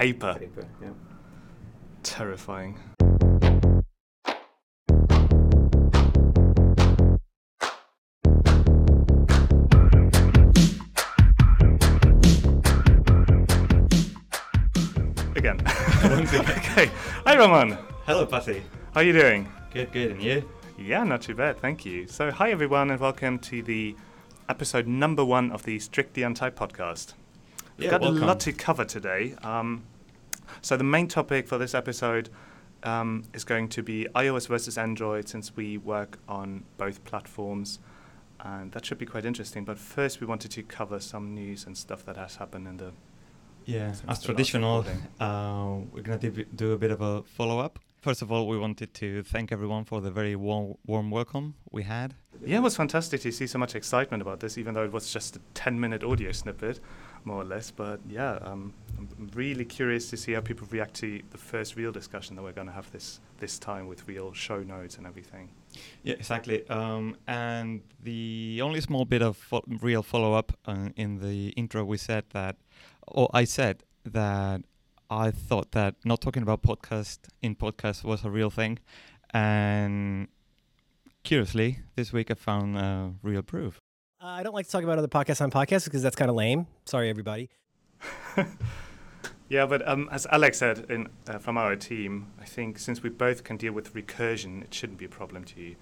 paper. paper. Yeah. Terrifying. Again. okay. Hi, Roman. Hello, Pasi. How are you doing? Good, good, and you? Yeah, not too bad, thank you. So, hi everyone, and welcome to the episode number one of the Strictly Untyped podcast. We've Yeah, got welcome. a lot to cover today. Um, so, the main topic for this episode um, is going to be iOS versus Android, since we work on both platforms, and that should be quite interesting. But first, we wanted to cover some news and stuff that has happened in the. Yeah, as traditional, uh, we're gonna do, do a bit of a follow up. First of all, we wanted to thank everyone for the very warm, warm welcome we had. Yeah, it was fantastic to see so much excitement about this, even though it was just a 10 minute audio snippet, more or less. But yeah, um, I'm really curious to see how people react to the first real discussion that we're going to have this, this time with real show notes and everything. Yeah, exactly. Um, and the only small bit of fo- real follow up uh, in the intro, we said that, or I said that I thought that not talking about podcast in podcast was a real thing, and curiously, this week I found uh, real proof. Uh, I don't like to talk about other podcasts on podcasts because that's kind of lame. Sorry, everybody. Yeah, but um, as Alex said in, uh, from our team, I think since we both can deal with recursion, it shouldn't be a problem to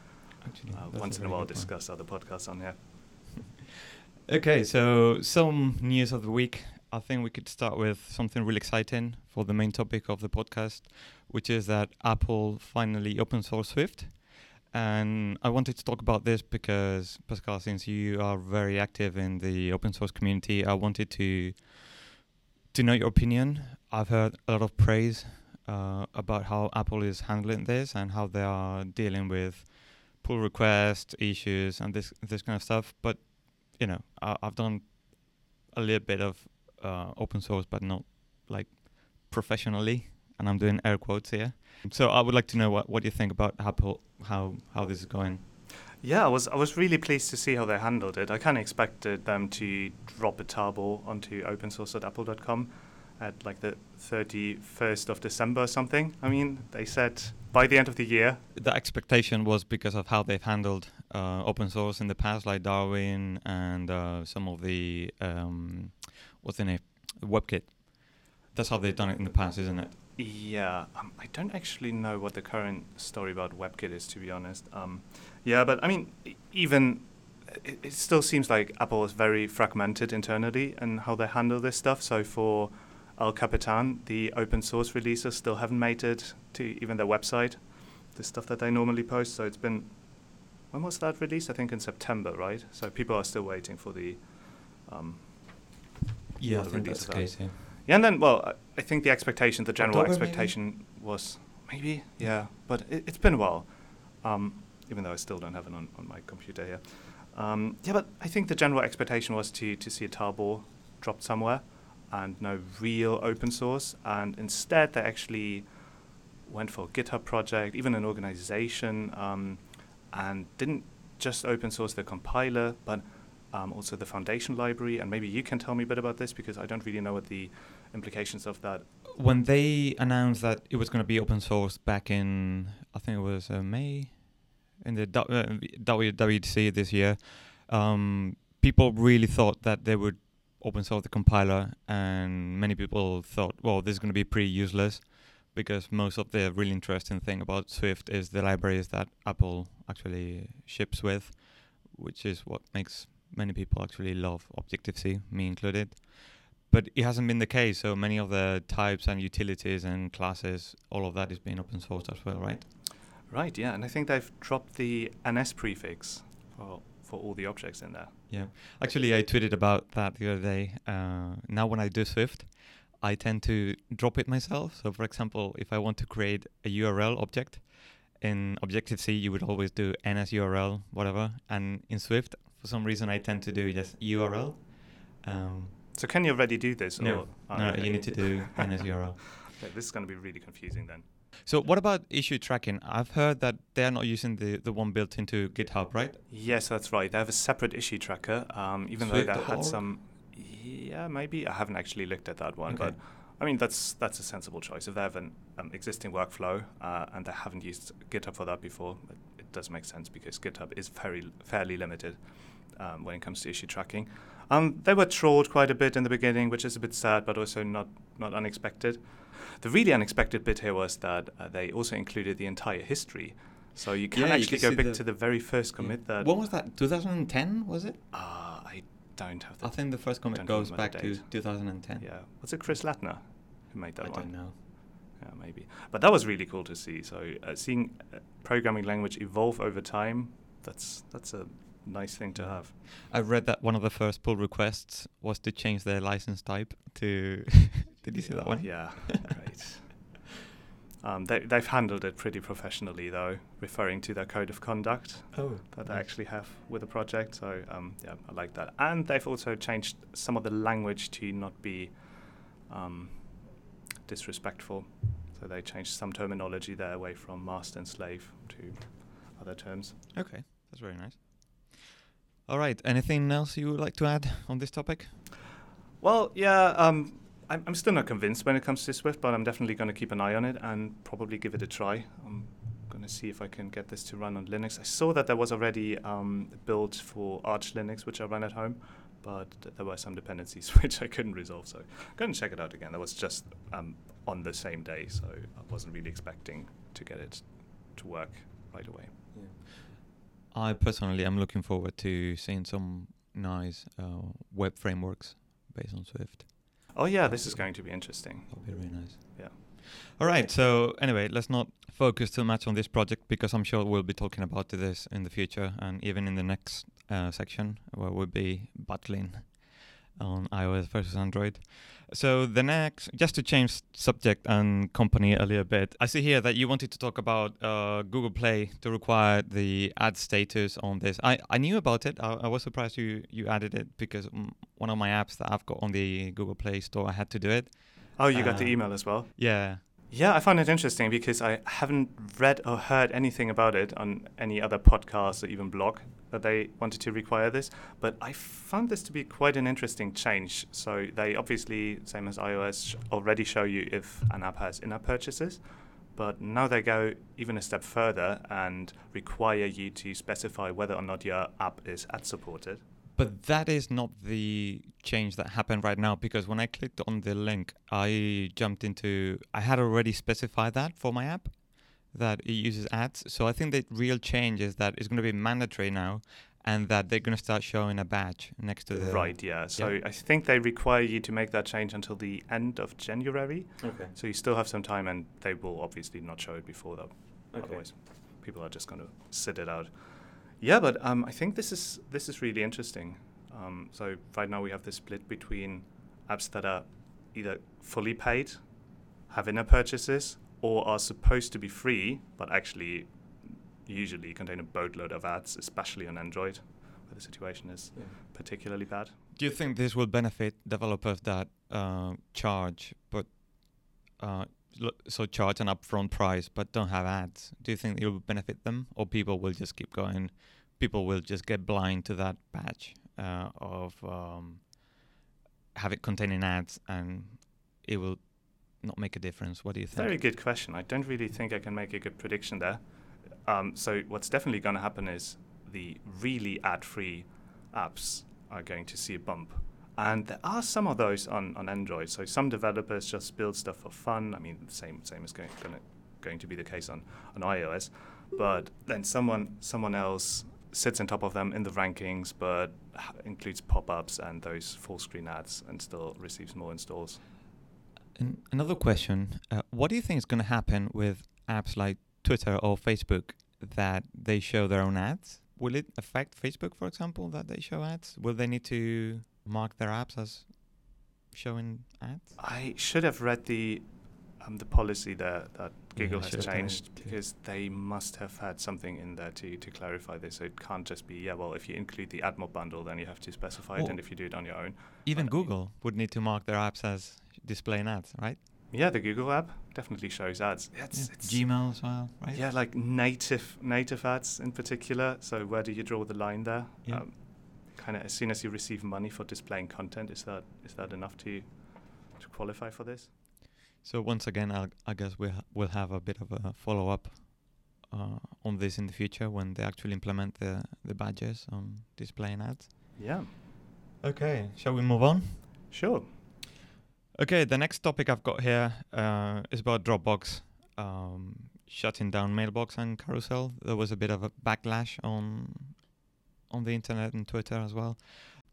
Actually, uh, once in a while good point. discuss other podcasts on here. Okay, so some news of the week. I think we could start with something really exciting for the main topic of the podcast, which is that Apple finally open source Swift. And I wanted to talk about this because, Pascal, since you are very active in the open source community, I wanted to to know your opinion. I've heard a lot of praise uh, about how Apple is handling this and how they are dealing with pull request issues and this this kind of stuff. But you know, I, I've done a little bit of uh, open source, but not like professionally, and I'm doing air quotes here. So I would like to know what, what you think about Apple, how how this is going. Yeah, I was I was really pleased to see how they handled it. I kind of expected them to drop a tarball onto open source at apple.com at like the 31st of December or something. I mean, they said by the end of the year. The expectation was because of how they've handled uh, open source in the past, like Darwin and uh, some of the um, what's the name, WebKit. That's how they've done it in the past, isn't it? Yeah, um, I don't actually know what the current story about WebKit is, to be honest. Um, yeah, but I mean, even it, it still seems like Apple is very fragmented internally and how they handle this stuff. So for El Capitan, the open source releases still haven't made it to even their website, the stuff that they normally post. So it's been when was that released? I think in September, right? So people are still waiting for the. Um, Yeah, I think that's the case, Yeah. Yeah, and then, well, I- think the expectation, the general October, maybe? expectation was maybe, yeah, but it, it's been a while, um, even though I still don't have it on, on my computer here. Um, yeah, but I think the general expectation was to, to see a tarball dropped somewhere and no real open source, and instead they actually went for a GitHub project, even an organization, um, and didn't just open source the compiler, but um, also the foundation library. And maybe you can tell me a bit about this because I don't really know what the implications of that. when they announced that it was going to be open source back in I think it was uh, May in the W- uh, WWDC this year, um, people really thought that they would open source the compiler, and many people thought, well, this is going to be pretty useless because most of the really interesting thing about Swift is the libraries that Apple actually ships with, which is what makes many people actually love Objective C, me included but it hasn't been the case. So many of the types and utilities and classes, all of that is being open sourced as well, right? Right, yeah, and I think they've dropped the NS prefix for, for all the objects in there. Yeah. Actually, I tweeted about that the other day. Uh, now, when I do Swift, I tend to drop it myself. So, for example, if I want to create a URL object in Objective C, you would always do NS URL, whatever. And in Swift, for some reason, I tend to do just URL. Um, So can you already do this? no, Or, oh, no, okay. you need to do NS URL. Okay, this is going to be really confusing then. So what about issue tracking? I've heard that they're not using the, the one built into GitHub, right? Yes, that's right. They have a separate issue tracker, um, even though they had some. Yeah, maybe I haven't actually looked at that one, Okay. but I mean, that's that's a sensible choice. If they have an um, existing workflow uh, and they haven't used GitHub for that before, does make sense because GitHub is very fairly limited um, when it comes to issue tracking. Um, they were trolled quite a bit in the beginning, which is a bit sad, but also not not unexpected. The really unexpected bit here was that uh, they also included the entire history. So you can Yeah, you actually can go back the- to the very first commit that. When was that? 2010 was it? Uh, I don't have the. I think the first commit goes back to 2010. Yeah, was it Chris Lattner who made that I one? don't know. Yeah, maybe. But that was really cool to see. So uh, seeing a programming language evolve over time, that's that's a nice thing to have. I read that one of the first pull requests was to change their license type to. Did you see that one? Yeah, great. Um, they, they've handled it pretty professionally, though, referring to their code of conduct Oh. that they actually have with the project. So um, yeah, I like that. And they've also changed some of the language to not be um, disrespectful. So they changed some terminology there away from master and slave to other terms. Okay, that's very nice. All right. Anything else you would like to add on this topic? Well, yeah, um, I'm, I'm still not convinced when it comes to Swift, but I'm definitely going to keep an eye on it and probably give it a try. I'm going to see if I can get this to run on Linux. I saw that there was already um, a build for Arch Linux, which I run at home, but th- there were some dependencies which I couldn't resolve. So going to check it out again. That was just um, on the same day, so I wasn't really expecting to get it to work right away. I personally am looking forward to seeing some nice uh, web frameworks based on Swift. Oh, yeah, this is going to be interesting. That'll be really nice. Yeah. All right. So anyway, let's not focus too much on this project because I'm sure we'll be talking about this in the future and even in the next uh, section where we'll be battling on iOS versus Android. So the next, just to change subject and company a little bit, I see here that you wanted to talk about uh, Google Play to require the ad status on this. I, I knew about it. I, I was surprised you you added it because one of my apps that I've got on the Google Play Store, I had to do it. Oh, you got the Uh, email as well? Yeah. Yeah, I found it interesting because I haven't read or heard anything about it on any other podcast or even blog that they wanted to require this. But I found this to be quite an interesting change. So they obviously, same as iOS, already show you if an app has in-app purchases. But now they go even a step further and require you to specify whether or not your app is ad supported. But that is not the change that happened right now because when I clicked on the link, I jumped into. I had already specified that for my app that it uses ads. So I think the real change is that it's going to be mandatory now and that they're going to start showing a badge next to the. Right, yeah. So yeah. I think they require you to make that change until the end of January. Okay. So you still have some time, and they will obviously not show it before that. Otherwise, people are just going to sit it out. Yeah, but um, I think this is this is really interesting. Um, so right now we have this split between apps that are either fully paid, have in-app purchases, or are supposed to be free, but actually usually contain a boatload of ads, especially on Android, where the situation is particularly bad. Do you think this will benefit developers that uh, charge, but uh, so charge an upfront price but don't have ads? Do you think it will benefit them, or people will just keep going? People will just get blind to that batch uh, of um, have it containing ads, and it will not make a difference. What do you think? Very good question. I don't really think I can make a good prediction there. Um, so what's definitely going to happen is the really ad-free apps are going to see a bump. And there are some of those on, on Android. So some developers just build stuff for fun. I mean, the same same is going going to, going to be the case on, on iOS. But then someone someone else sits on top of them in the rankings, but includes pop-ups and those full-screen ads, and still receives more installs. And another question: uh, What do you think is going to happen with apps like Twitter or Facebook that they show their own ads? Will it affect Facebook, for example, that they show ads? Will they need to mark their apps as showing ads? I should have read the um, the policy there that Google I has should have done changed because they must have had something in there to, to clarify this. So it can't just be yeah. Well, if you include the AdMob bundle, then you have to specify it, and if you do it on your own, Even But I mean- Google would need to mark their apps as displaying ads, right? yeah, the Google app definitely shows ads. It's, Yeah. it's Gmail as well, right? yeah, like native native ads in particular. So where do you draw the line there? Yeah. Um, kind of as soon as you receive money for displaying content, is that is that enough to to qualify for this? So once again, I'll, I guess we'll, ha- we'll have a bit of a follow up uh, on this in the future when they actually implement the, the badges on displaying ads. Yeah, Okay, shall we move on? sure. Okay, the next topic I've got here uh, is about Dropbox um, shutting down Mailbox and Carousel. There was a bit of a backlash on on the internet and Twitter as well.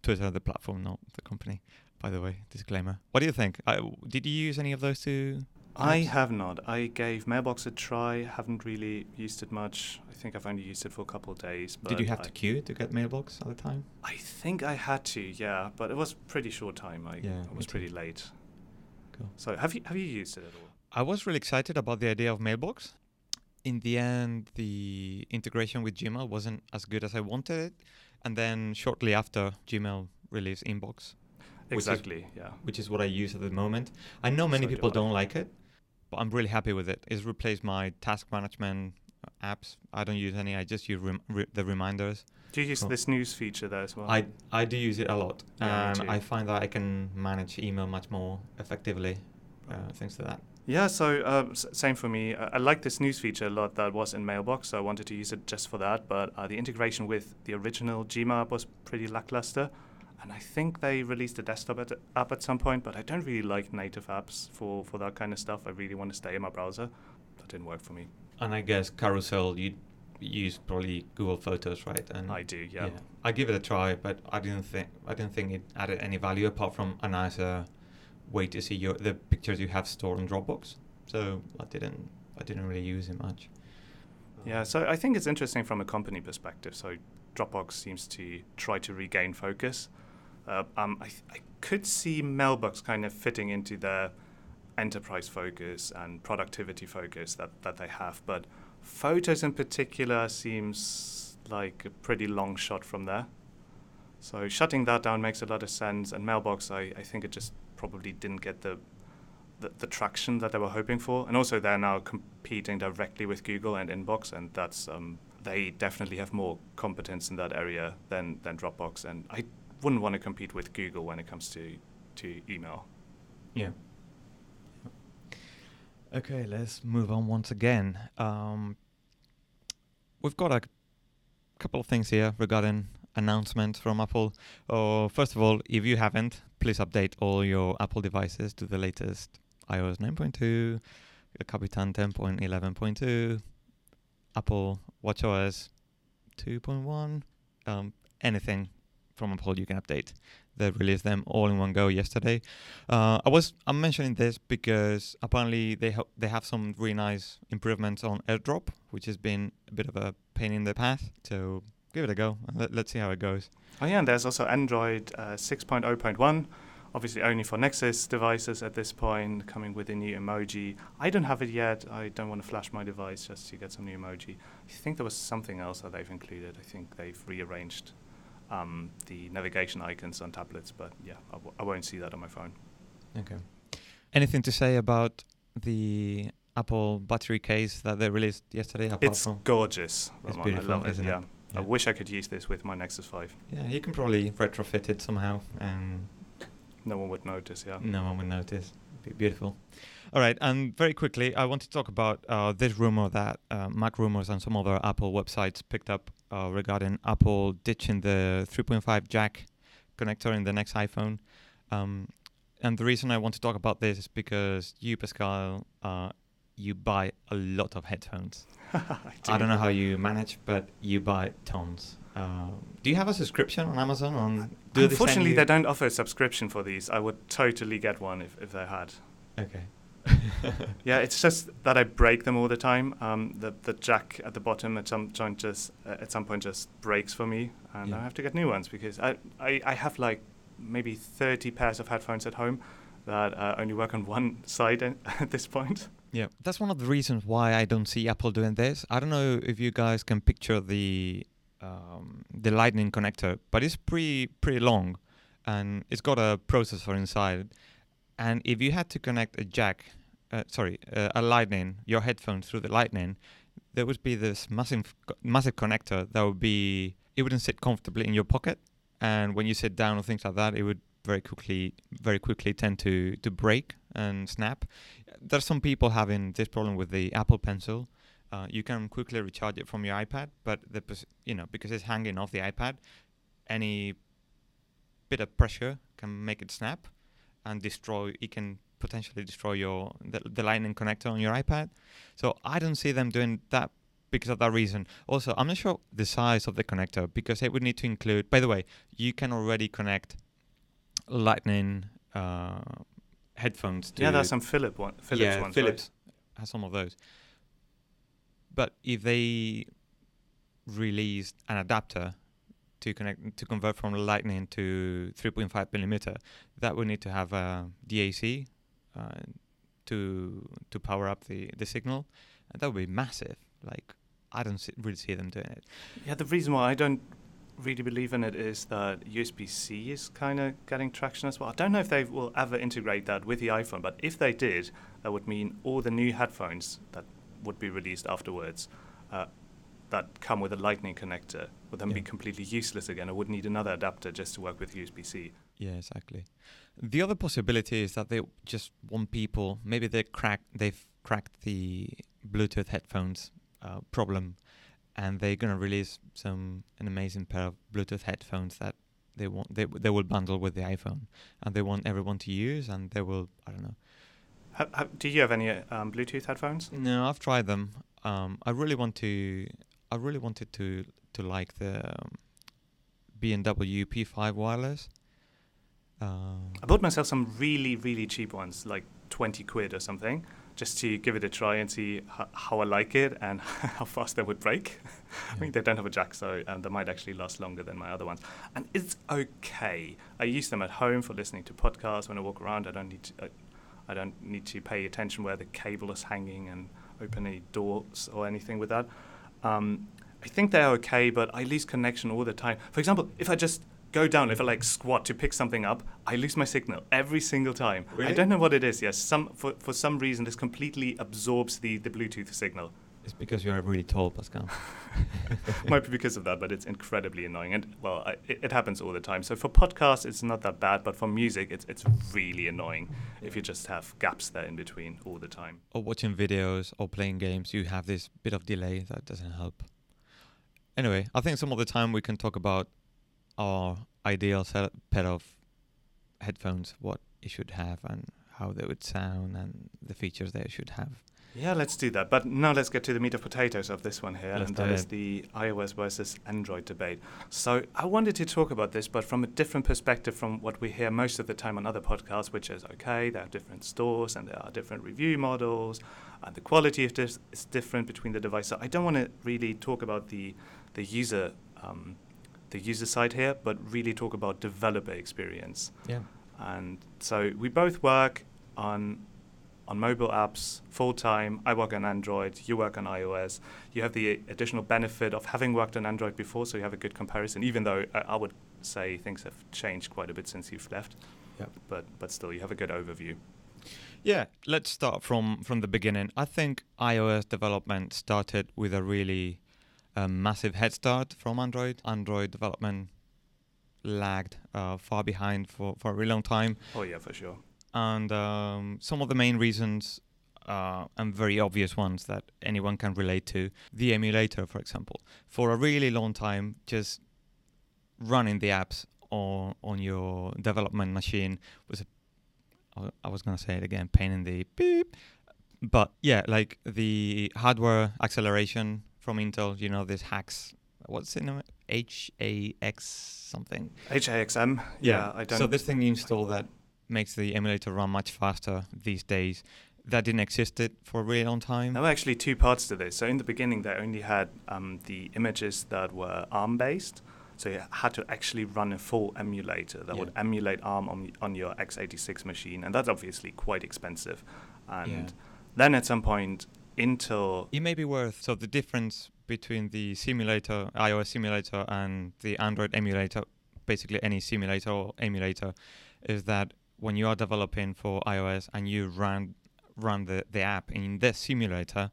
Twitter, the platform, not the company. By the way, disclaimer. What do you think? I, did you use any of those two? I apps? have not. I gave Mailbox a try. Haven't really used it much. I think I've only used it for a couple of days. But Did you have I, to queue to get Mailbox at the time? I think I had to. Yeah, but it was pretty short time. I, Yeah, I was pretty too. late. Cool. So have you have you used it at all? I was really excited about the idea of Mailbox. In the end, the integration with Gmail wasn't as good as I wanted it. And then shortly after, Gmail released Inbox, Which is- Exactly. yeah. which is what I use at the moment. I know many So people I. don't like it, but I'm really happy with it. It's replaced my task management uh, apps. I don't use any. I just use rem- re- the reminders. Do you use Cool. this snooze feature there as well? I I do use it a lot, Yeah, and. I find that I can manage email much more effectively uh, thanks to that. Yeah, so uh, same for me. I, I like this snooze feature a lot that was in Mailbox, so I wanted to use it just for that. But uh, the integration with the original Gmail app was pretty lackluster. And I think they released a desktop at, app at some point, but I don't really like native apps for, for that kind of stuff. I really want to stay in my browser. That didn't work for me. And I guess Carousel, you use probably Google Photos, right? And I do, yeah. I give it a try, but I didn't think I didn't think it added any value apart from a nicer way to see your the pictures you have stored in Dropbox. So I didn't I didn't really use it much. Yeah, so I think it's interesting from a company perspective. So Dropbox seems to try to regain focus. Uh, um, I, I could see Mailbox kind of fitting into their enterprise focus and productivity focus that, that they have, but Photos in particular seems like a pretty long shot from there. So shutting that down makes a lot of sense. And Mailbox, I, I think it just probably didn't get the, the the traction that they were hoping for. And also they're now competing directly with Google and Inbox, and that's um, they definitely have more competence in that area than than Dropbox. And I wouldn't want to compete with Google when it comes to to email. Yeah. Okay, let's move on once again. Um, we've got a couple of things here regarding announcements from Apple. Oh, first of all, if you haven't, please update all your Apple devices to the latest iOS 9.2, Capitan 10.11.2, Apple WatchOS 2.1, um, anything from Apple you can update. They released them all in one go yesterday. Uh, I was I'm mentioning this because apparently they ha- they have some really nice improvements on AirDrop, which has been a bit of a pain in the past. So give it a go. Let, let's see how it goes. Oh yeah, and there's also Android uh, 6.0.1, obviously only for Nexus devices at this point, coming with a new emoji. I don't have it yet. I don't want to flash my device just to get some new emoji. I think there was something else that they've included. I think they've rearranged um, the navigation icons on tablets, but yeah, I, w- I won't see that on my phone. Okay. Anything to say about the Apple battery case that they released yesterday? Apart It's from gorgeous. It's beautiful, I love it. isn't it? Yeah. I wish I could use this with my Nexus 5. yeah, you can probably retrofit it somehow, and No one would notice. Yeah. no one would notice. Be beautiful. All right, and very quickly, I want to talk about uh, this rumor that uh, MacRumors and some other Apple websites picked up uh, regarding Apple ditching the 3.5 jack connector in the next iPhone. Um, and the reason I want to talk about this is because you, Pascal, uh, you buy a lot of headphones. I don't know how you manage, but you buy tons. Uh, do you have a subscription on Amazon? On do Unfortunately, you- they don't offer a subscription for these. I would totally get one if, if they had. Okay. Yeah, it's just that I break them all the time. Um, the the jack at the bottom at some joint just uh, at some point just breaks for me, and Yeah. I have to get new ones because I, I, I have like maybe thirty pairs of headphones at home that uh, only work on one side at this point. Yeah, that's one of the reasons why I don't see Apple doing this. I don't know if you guys can picture the um, the Lightning connector, but it's pretty pretty long, and it's got a processor inside. And if you had to connect a jack, uh, sorry, uh, a Lightning, your headphones through the Lightning, there would be this massive massive connector that would be it wouldn't sit comfortably in your pocket, and when you sit down or things like that, it would very quickly very quickly tend to to break and snap there's some people having this problem with the Apple Pencil. Uh, you can quickly recharge it from your iPad, but the you know because it's hanging off the iPad, any bit of pressure can make it snap and destroy. It can potentially destroy your the, the Lightning connector on your iPad. So I don't see them doing that because of that reason. Also, I'm not sure the size of the connector because it would need to include. By the way, you can already connect Lightning uh, headphones to yeah, there's some Philip one, Philips yeah, ones. Philips has some of those. But if they released an adapter to connect to convert from Lightning to 3.5 millimeter, that would need to have a DAC uh, to to power up the the signal, and that would be massive. Like I don't see, really see them doing it. Yeah, the reason why I don't really believe in it is that USB-C is kind of getting traction as well. I don't know if they will ever integrate that with the iPhone, but if they did, that would mean all the new headphones that would be released afterwards uh, that come with a Lightning connector would then Yeah. be completely useless again. I would need another adapter just to work with USB-C. Yeah, exactly. The other possibility is that they just want people. Maybe they crack. They've cracked the Bluetooth headphones uh, problem, and they're gonna release some an amazing pair of Bluetooth headphones that they want. They they will bundle with the iPhone, and they want everyone to use, and they will. I don't know. Do you have any um, Bluetooth headphones? No, I've tried them. Um, I really want to. I really wanted to to like the um, B&W P5 wireless. Um, I bought myself some really, really cheap ones, like 20 quid or something, just to give it a try and see h- how I like it and how fast they would break. I mean, they don't have a jack, so um, they might actually last longer than my other ones. And it's okay. I use them at home for listening to podcasts when I walk around. I don't need to, I, I don't need to pay attention where the cable is hanging and open any doors or anything with that. Um, I think they're okay, but I lose connection all the time. For example, if I just go down, if I like squat to pick something up, I lose my signal every single time. I don't know what it is. Yes, some for, for some reason this completely absorbs the, the Bluetooth signal. it's because you're really tall, Pascal. Might be because of that, but it's incredibly annoying. And well, I, it, it happens all the time. So for podcasts, it's not that bad, but for music, it's it's really annoying if you just have gaps there in between all the time. or watching videos or playing games, you have this bit of delay that doesn't help. Anyway, I think some of the time we can talk about our ideal set pair of headphones, what it should have, and how they would sound, and the features they should have. Yeah, let's do that. But now let's get to the meat of potatoes of this one here, Let's and that is the iOS versus Android debate. So I wanted to talk about this, but from a different perspective from what we hear most of the time on other podcasts, which is okay, there are different stores and there are different review models, and the quality of this is different between the devices. So I don't want to really talk about the the user um, the user side here, but really talk about developer experience. Yeah. And so we both work on on mobile apps full time. I work on Android, you work on iOS. You have the additional benefit of having worked on Android before, so you have a good comparison, even though I, I would say things have changed quite a bit since you've left. Yep. But but still you have a good overview. Yeah, let's start from from the beginning. I think iOS development started with a really um, massive head start from Android. Android development lagged uh, far behind for, for a really long time. Oh yeah, for sure. and um, some of the main reasons uh, and very obvious ones that anyone can relate to the emulator for example for a really long time just running the apps on on your development machine was a I- I was gonna say it again pain in the beep but yeah like the hardware acceleration from Intel you know these hacks what's it in H A X something HAXM. Yeah, I don't. so this thing you install that makes the emulator run much faster these days. That didn't exist it for a really long time. There were actually two parts to this. So in the beginning, they only had um, the images that were ARM based. So you had to actually run a full emulator that would emulate ARM on, on your x86 machine, and that's obviously quite expensive. And Yeah. then at some point, Intel. It may be worth so the difference between the simulator, iOS simulator, and the Android emulator, basically any simulator or emulator, is that when you are developing for iOS and you run run the, the app in the simulator,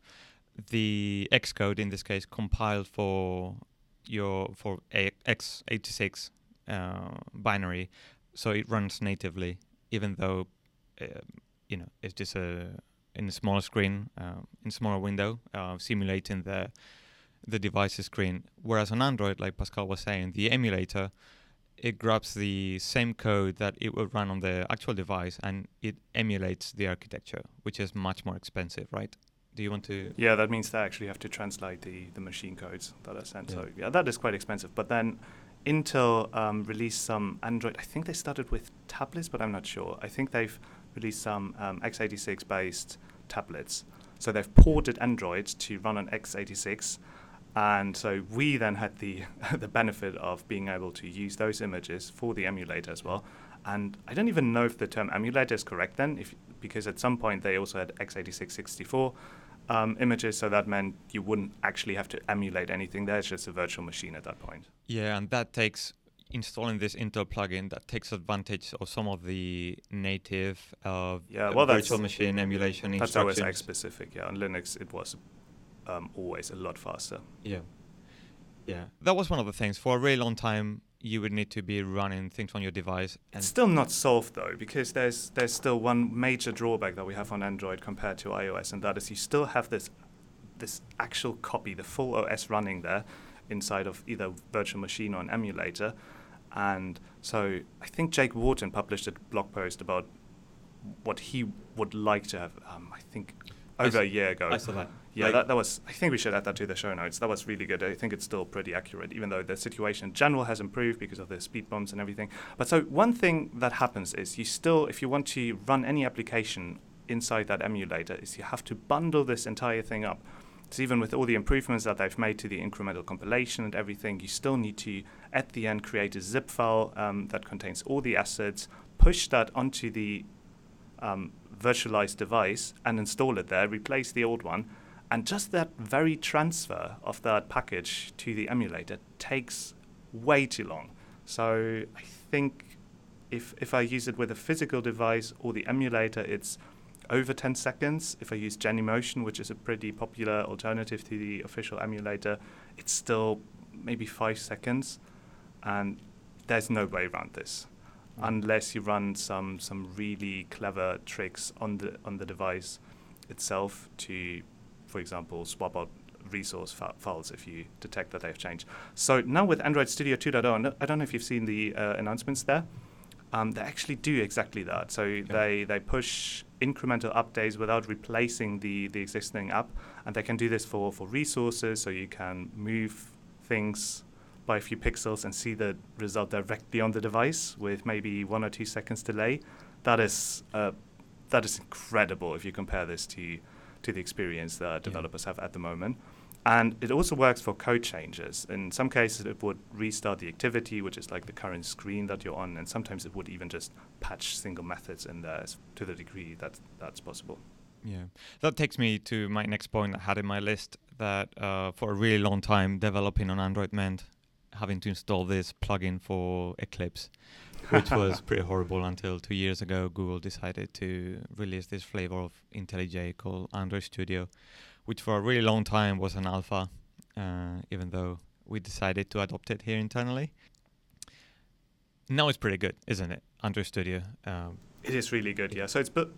the Xcode in this case compiled for your for a x86 uh, binary, so it runs natively, even though um, you know it's just a in a smaller screen, uh, in a smaller window, uh, simulating the the device's screen. Whereas on Android, like Pascal was saying, the emulator it grabs the same code that it would run on the actual device and it emulates the architecture, which is much more expensive, right? Do you want to? Yeah, that means they actually have to translate the, the machine codes that are sent. Yeah. So yeah, that is quite expensive. But then Intel um, released some Android. I think they started with tablets, but I'm not sure. I think they've released some um, x86 based tablets. So they've ported Android to run on x86, and so we then had the the benefit of being able to use those images for the emulator as well. And I don't even know if the term emulator is correct then, if because at some point they also had x86 64 um, images, so that meant you wouldn't actually have to emulate anything there. It's just a virtual machine at that point. Yeah, and that takes installing this Intel plugin that takes advantage of some of the native uh, Yeah, well, virtual machine emulation That's OS instructions. X specific, yeah. On Linux, it was um, always a lot faster. Yeah. Yeah. That was one of the things. For a really long time, you would need to be running things on your device. And It's still not solved though, because there's there's still one major drawback that we have on Android compared to iOS, and that is you still have this this actual copy, the full OS running there inside of either virtual machine or an emulator. And so I think Jake Wharton published a blog post about what he would like to have. Um, I think over a year ago. I saw that. Yeah, Like- that, that was. I think we should add that to the show notes. That was really good. I think it's still pretty accurate, even though the situation in general has improved because of the speed bumps and everything. But so one thing that happens is you still, if you want to run any application inside that emulator, is you have to bundle this entire thing up. So even with all the improvements that they've made to the incremental compilation and everything, you still need to, at the end, create a zip file um, that contains all the assets, push that onto the um, virtualized device and install it there, replace the old one. And just that very transfer of that package to the emulator takes way too long. So I think if, if I use it with a physical device or the emulator, it's over 10 seconds. If I use Genymotion, which is a pretty popular alternative to the official emulator, it's still maybe five seconds. And there's no way around this Mm. unless you run some some really clever tricks on the on the device itself to, for example, swap out resource fi- files if you detect that they've changed. So now with Android Studio 2.0, I don't know if you've seen the uh, announcements there. Um, they actually do exactly that. So they, they push incremental updates without replacing the, the existing app, and they can do this for, for resources. So you can move things by a few pixels and see the result directly on the device with maybe one or two seconds delay. That is uh, that is incredible if you compare this to to the experience that developers have at the moment. And it also works for code changes. In some cases, it would restart the activity, which is like the current screen that you're on, and sometimes it would even just patch single methods in there to the degree that that's possible. Yeah, that takes me to my next point I had in my list that uh, for a really long time developing on Android meant having to install this plugin for Eclipse, which was pretty horrible until two years ago. Google decided to release this flavor of IntelliJ called Android Studio, which for a really long time was an alpha, uh, even though we decided to adopt it here internally. Now it's pretty good, isn't it? Android Studio. Um, It is really good, yeah. So it's bu-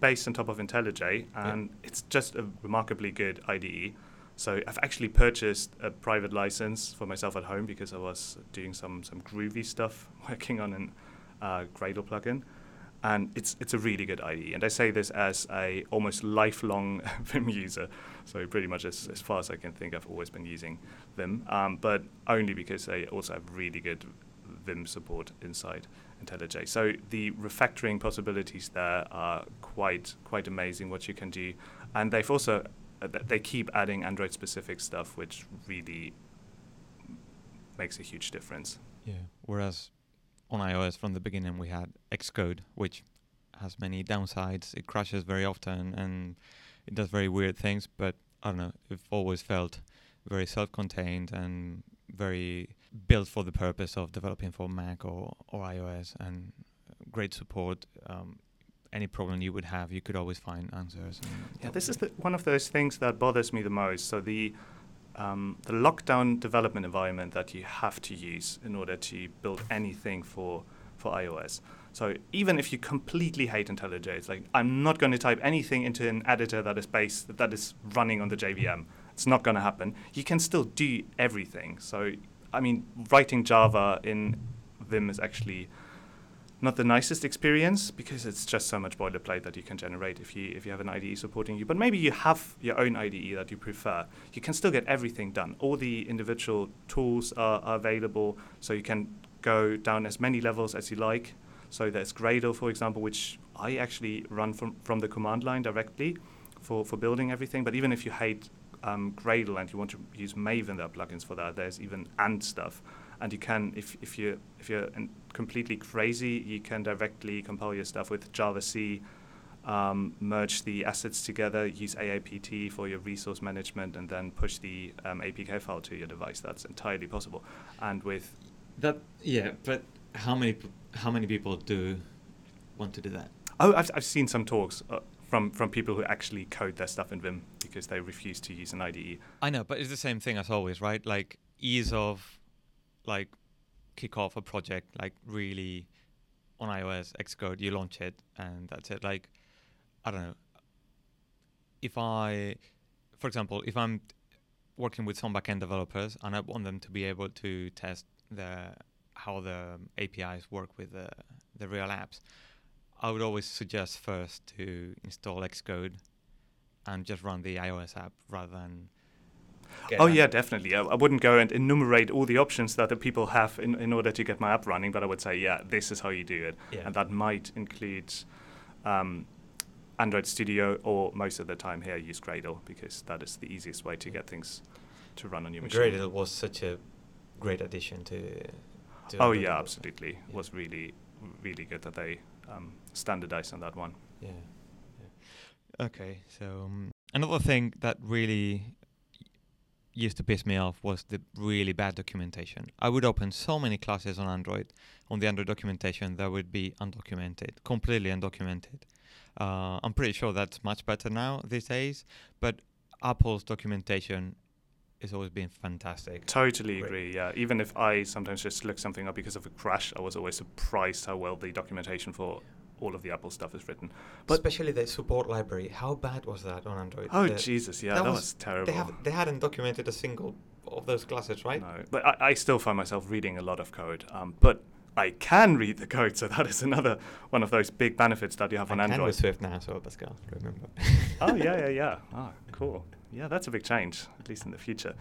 based on top of IntelliJ, and it's just a remarkably good IDE. So I've actually purchased a private license for myself at home because I was doing some some groovy stuff, working on an uh, Gradle plugin, and it's it's a really good IDE. And I say this as a almost lifelong Vim user, so pretty much as, as far as I can think, I've always been using Vim, um, but only because they also have really good Vim support inside IntelliJ. So the refactoring possibilities there are quite quite amazing. What you can do, and they've also uh, they keep adding Android specific stuff, which really makes a huge difference. Yeah. Whereas on iOS from the beginning we had Xcode, which has many downsides. It crashes very often and it does very weird things. But I don't know. It always felt very self-contained and very built for the purpose of developing for Mac or, or iOS and great support. Um, any problem you would have, you could always find answers. Yeah, this is the, one of those things that bothers me the most. So the um, the lockdown development environment that you have to use in order to build anything for for iOS. So even if you completely hate IntelliJ, it's like I'm not going to type anything into an editor that is based that is running on the JVM. It's not going to happen. You can still do everything. So I mean, writing Java in Vim is actually not the nicest experience because it's just so much boilerplate that you can generate if you if you have an IDE supporting you. But maybe you have your own IDE that you prefer. You can still get everything done. All the individual tools are, are available, so you can go down as many levels as you like. So there's Gradle, for example, which I actually run from, from the command line directly for, for building everything. But even if you hate um, Gradle and you want to use Maven, there are plugins for that. There's even Ant stuff and you can if, if you if you're completely crazy you can directly compile your stuff with javac um, merge the assets together use aapt for your resource management and then push the um, apk file to your device. That's entirely possible. And with that yeah but how many how many people do want to do that? Oh i've, I've seen some talks uh, from from people who actually code their stuff in vim because they refuse to use an ide i know but it's the same thing as always right? Like ease of like kick off a project like really on iOS Xcode, you launch it and that's it. Like I don't know. If I, for example, if I'm working with some backend developers and I want them to be able to test the how the APIs work with the the real apps, I would always suggest first to install Xcode and just run the iOS app rather than oh yeah, definitely. I, I, wouldn't go and enumerate all the options that the people have in, in order to get my app running, but I would say, yeah, this is how you do it, yeah. and that might include um, Android Studio, or most of the time here use Gradle because that is the easiest way to get things to run on your machine. Gradle was such a great addition to. to oh yeah, absolutely. Yeah. It was really, really good that they um, standardized on that one. Yeah. yeah. Okay, so um, another thing that really used to piss me off was the really bad documentation. I would open so many classes on Android, on the Android documentation that would be undocumented, completely undocumented. Uh, I'm pretty sure that's much better now these days, but Apple's documentation has always been fantastic. Totally agree. Yeah, even if I sometimes just look something up because of a crash, I was always surprised how well the documentation for all of the Apple stuff is written. But especially the support library. How bad was that on Android? Oh the, Jesus, yeah, that, that was, was, terrible. They, have, they hadn't documented a single of those classes, right? No, but I, I still find myself reading a lot of code. Um, but I can read the code, so that is another one of those big benefits that you have I on Android. With Swift now, so Pascal, remember. oh yeah, yeah, yeah. Oh, cool. Yeah, that's a big change, at least in the future.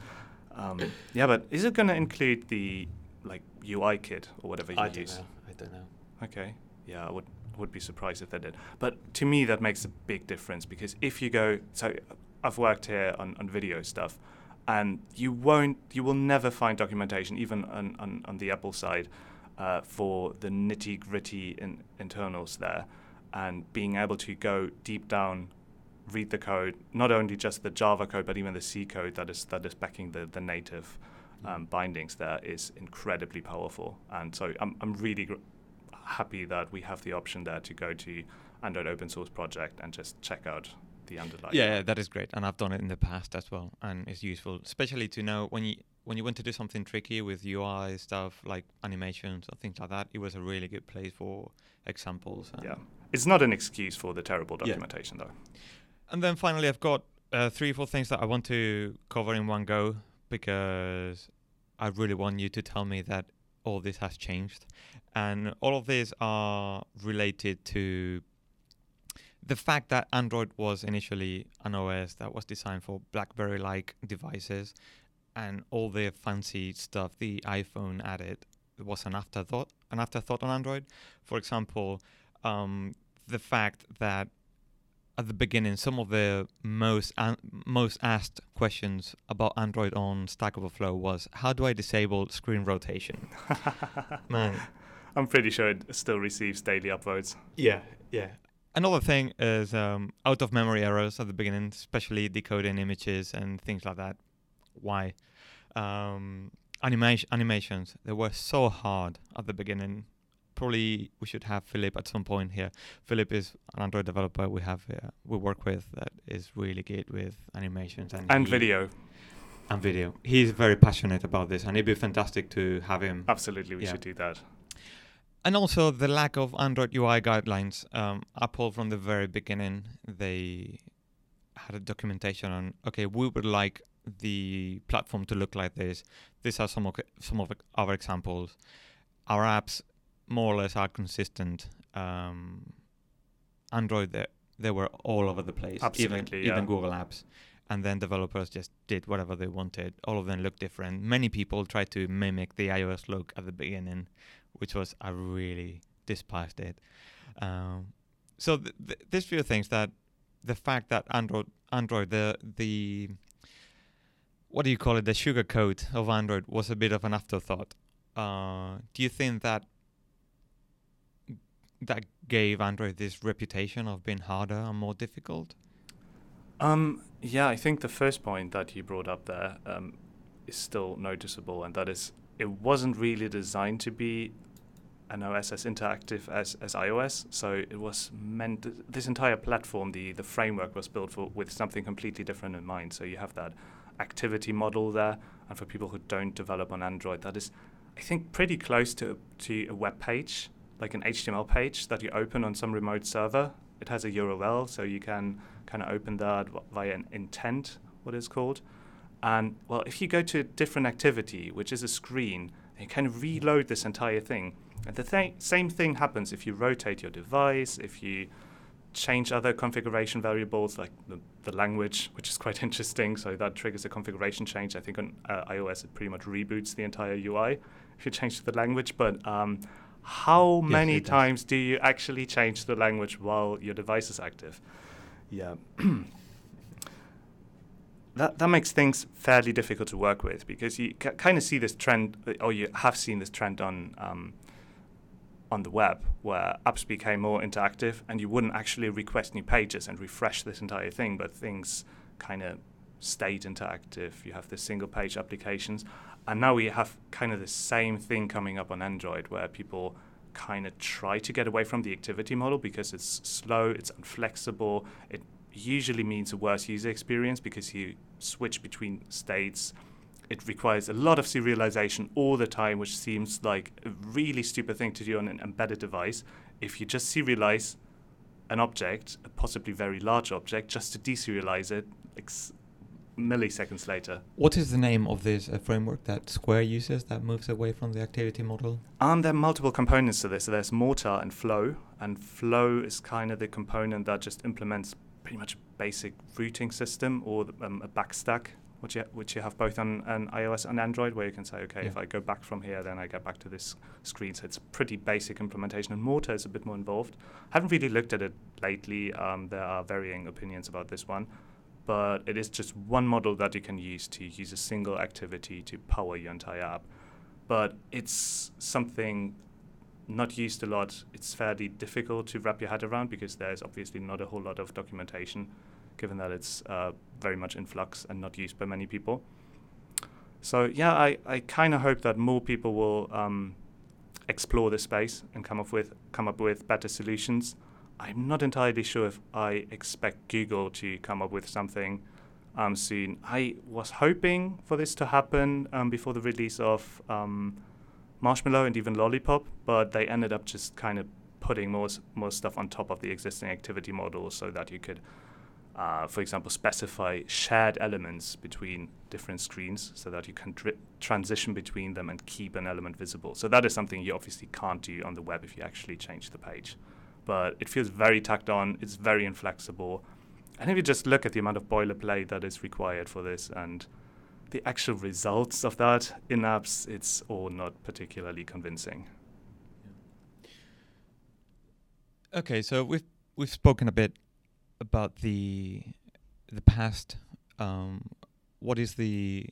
Um, yeah, but is it going to include the like UIKit or whatever you I use? Don't know. I don't know. Okay. Yeah, I would would be surprised if they did. But to me, that makes a big difference because if you go, so I've worked here on, on video stuff, and you won't, you will never find documentation, even on, on, on the Apple side, uh, for the nitty gritty in, internals there, and being able to go deep down, read the code, not only just the Java code, but even the C code that is that is backing the the native. Um, bindings there is incredibly powerful, and so I'm I'm really gr- happy that we have the option there to go to Android open source project and just check out the underlying. Yeah, that is great, and I've done it in the past as well, and it's useful, especially to know when you when you want to do something tricky with UI stuff like animations or things like that. It was a really good place for examples. yeah, it's not an excuse for the terrible documentation yeah. though. And then finally, I've got uh, three, four things that I want to cover in one go because I really want you to tell me that all this has changed. And all of these are related to the fact that Android was initially an OS that was designed for BlackBerry like devices, and all the fancy stuff the iPhone added was an afterthought, an afterthought on Android. For example, um, the fact that at the beginning, some of the most an- most asked questions about Android on Stack Overflow was, "How do I disable screen rotation?" Man, I'm pretty sure it still receives daily upvotes. Yeah, yeah. Another thing is um, out of memory errors at the beginning, especially decoding images and things like that. Why? Um, animation animations they were so hard at the beginning probably we should have Philip at some point here. Philip is an Android developer we have uh, we work with that is really good with animations and and video and video. He's very passionate about this, and it'd be fantastic to have him. Absolutely, we yeah. should do that. and also the lack of Android UI guidelines. Um, Apple, from the very beginning, they had a documentation on okay, we would like the platform to look like this. These are some of some of our examples. Our apps more or less are consistent. Um, Android, they, they were all over the place. Absolutely, even, yeah. even Google Apps. And then developers just did whatever they wanted. All of them looked different. Many people tried to mimic the iOS look at the beginning, which was I really despised it. Um, so th- th- there's few things that the fact that Android, Android, the the what do you call it, the sugar coat of Android was a bit of an afterthought. Uh, do you think that that gave Android this reputation of being harder and more difficult? Um, yeah, I think the first point that you brought up there um, is still noticeable, and that is it wasn't really designed to be an OS as interactive as, as iOS. So it was meant this entire platform, the the framework was built for with something completely different in mind. So you have that activity model there, and for people who don't develop on Android, that is, I think, pretty close to to a web page, like an HTML page that you open on some remote server. It has a URL, so you can kind of open that via an intent, what is called. And well, if you go to a different activity, which is a screen, you can reload this entire thing. And the th- same thing happens if you rotate your device, if you change other configuration variables like the, the language, which is quite interesting. So that triggers a configuration change. I think on uh, iOS it pretty much reboots the entire UI if you change the language. But um, how many times do you actually change the language while your device is active? Yeah. that that makes things fairly difficult to work with because you ca kind of see this trend, or you have seen this trend on um, on the web where apps became more interactive, and you wouldn't actually request new pages and refresh this entire thing, but things kind of stayed interactive. You have the single page applications, and now we have kind of the same thing coming up on Android where people kind of try to get away from the activity model because it's slow, it's inflexible, it usually means a worse user experience because you switch between states. It requires a lot of serialization all the time, which seems like a really stupid thing to do on an embedded device. If you just serialize an object, a possibly very large object, just to deserialize it s- milliseconds later. What is the name of this uh, framework that Square uses that moves away from the activity model? Um, there are multiple components to this. So there's Mortar and Flow, and Flow is kind of the component that just implements pretty much a basic routing system or the, um, a backstack, which you, which you have both on, on iOS and Android, where you can say, okay, if I go back from here, then I get back to this screen. So it's a pretty basic implementation, and Mortar is a bit more involved. I haven't really looked at it lately. Um, there are varying opinions about this one. But it is just one model that you can use to use a single activity to power your entire app but it's something not used a lot. It's fairly difficult to wrap your head around because there's obviously not a whole lot of documentation, given that it's uh, very much in flux and not used by many people. So yeah, I, I kind of hope that more people will um, explore the space and come up with come up with better solutions. I'm not entirely sure if I expect Google to come up with something um, soon. I was hoping for this to happen um, before the release of um, Marshmallow and even Lollipop, but they ended up just kind of putting more more stuff on top of the existing activity model so that you could, uh, for example, specify shared elements between different screens so that you can dri- transition between them and keep an element visible. So that is something you obviously can't do on the web if you actually change the page. But it feels very tacked on. It's very inflexible. And if you just look at the amount of boilerplate that is required for this and the actual results of that in apps, it's all not particularly convincing. Okay, so we've we've spoken a bit about the the past. Um, what is the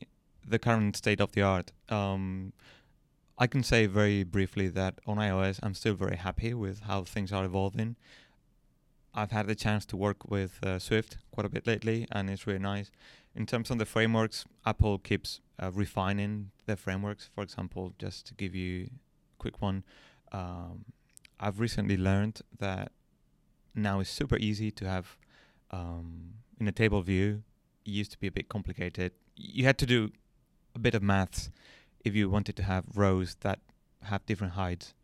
the current state of the art? Um, I can say very briefly that on iOS, I'm still very happy with how things are evolving. I've had the chance to work with uh, Swift quite a bit lately, and it's really nice. In terms of the frameworks, Apple keeps uh, refining their frameworks. For example, just to give you a quick one, um, I've recently learned that now it's super easy to have um, in a table view. It used to be a bit complicated. You had to do a bit of maths if you wanted to have rows that have different heights.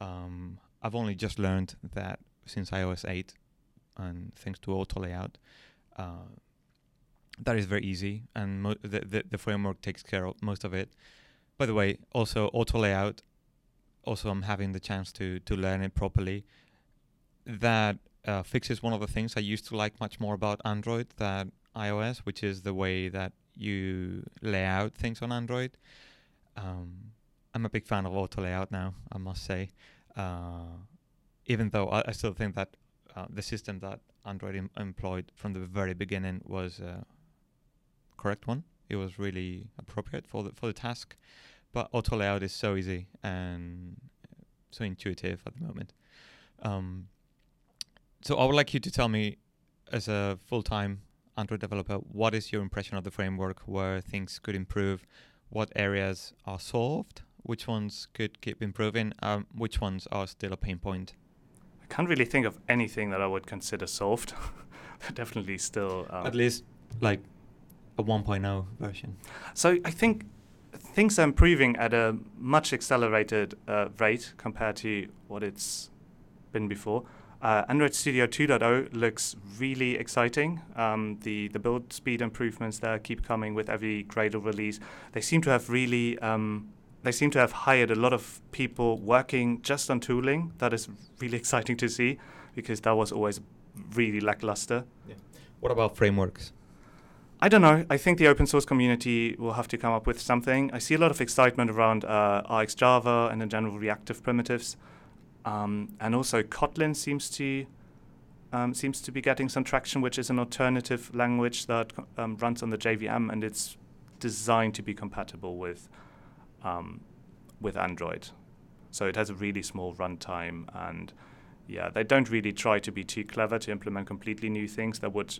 Um, I've only just learned that since iOS 8, and thanks to auto layout, uh, that is very easy, and mo- the, the the framework takes care of most of it. By the way, also auto layout. Also, I'm having the chance to to learn it properly. That uh, fixes one of the things I used to like much more about Android than iOS, which is the way that you lay out things on Android. Um, I'm a big fan of auto layout now, I must say. Uh, even though I, I, still think that uh, the system that Android em- employed from the very beginning was a correct one. It was really appropriate for the for the task. But auto layout is so easy and so intuitive at the moment. Um, so I would like you to tell me, as a full-time Android developer, what is your impression of the framework? Where things could improve? What areas are solved? Which ones could keep improving? Um, which ones are still a pain point? I can't really think of anything that I would consider solved. Definitely still. Um, At least like a 1.0 version. So I think things are improving at a much accelerated uh, rate compared to what it's been before. Uh, Android Studio 2.0 looks really exciting. Um, the the build speed improvements there keep coming with every Gradle release. They seem to have really um, they seem to have hired a lot of people working just on tooling. That is really exciting to see because that was always really lackluster. Yeah. What about frameworks? I don't know. I think the open source community will have to come up with something. I see a lot of excitement around uh, RxJava and in general reactive primitives. Um, and also Kotlin seems to um, seems to be getting some traction, which is an alternative language that um, runs on the JVM and it's designed to be compatible with um, with Android. So it has a really small runtime, and yeah, they don't really try to be too clever to implement completely new things that would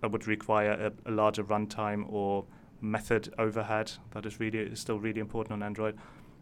that would require a, a larger runtime or method overhead. That is really is still really important on Android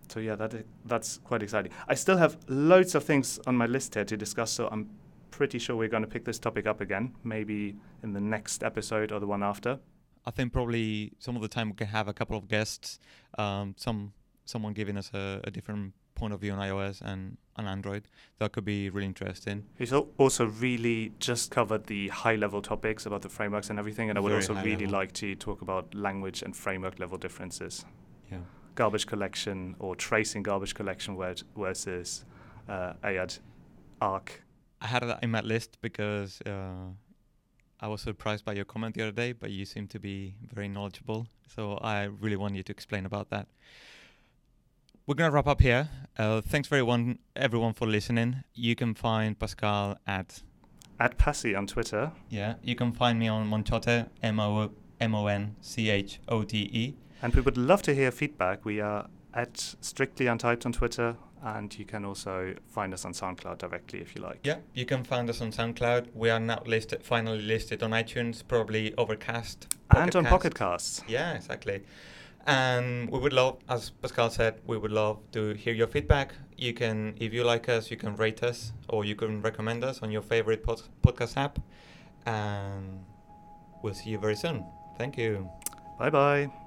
so yeah, that that's quite exciting. I still have loads of things on my list here to discuss, so I'm pretty sure we're going to pick this topic up again, maybe in the next episode or the one after. I think probably some of the time we can have a couple of guests, um, some someone giving us a, a, different point of view on iOS and on Android. That could be really interesting. He's also really just covered the high level topics about the frameworks and everything, and I would Very also really level. like to talk about language and framework level differences. Yeah garbage collection or tracing garbage collection versus uh, Ayad Arc? I had that in my list because uh, I was surprised by your comment the other day, but you seem to be very knowledgeable. So I really want you to explain about that. We're going to wrap up here. Uh, thanks very one, everyone for listening. You can find Pascal at at Passy on Twitter. Yeah, you can find me on Monchote, M O M O N C H O T E. And we would love to hear feedback. We are at Strictly Untyped on Twitter, and you can also find us on SoundCloud directly if you like. Yeah, you can find us on SoundCloud. We are now listed, finally listed on iTunes, probably Overcast, and on Pocket Casts. Yeah, exactly. And we would love, as Pascal said, we would love to hear your feedback. You can, if you like us, you can rate us or you can recommend us on your favorite pod- podcast app. And we'll see you very soon. Thank you. Bye bye.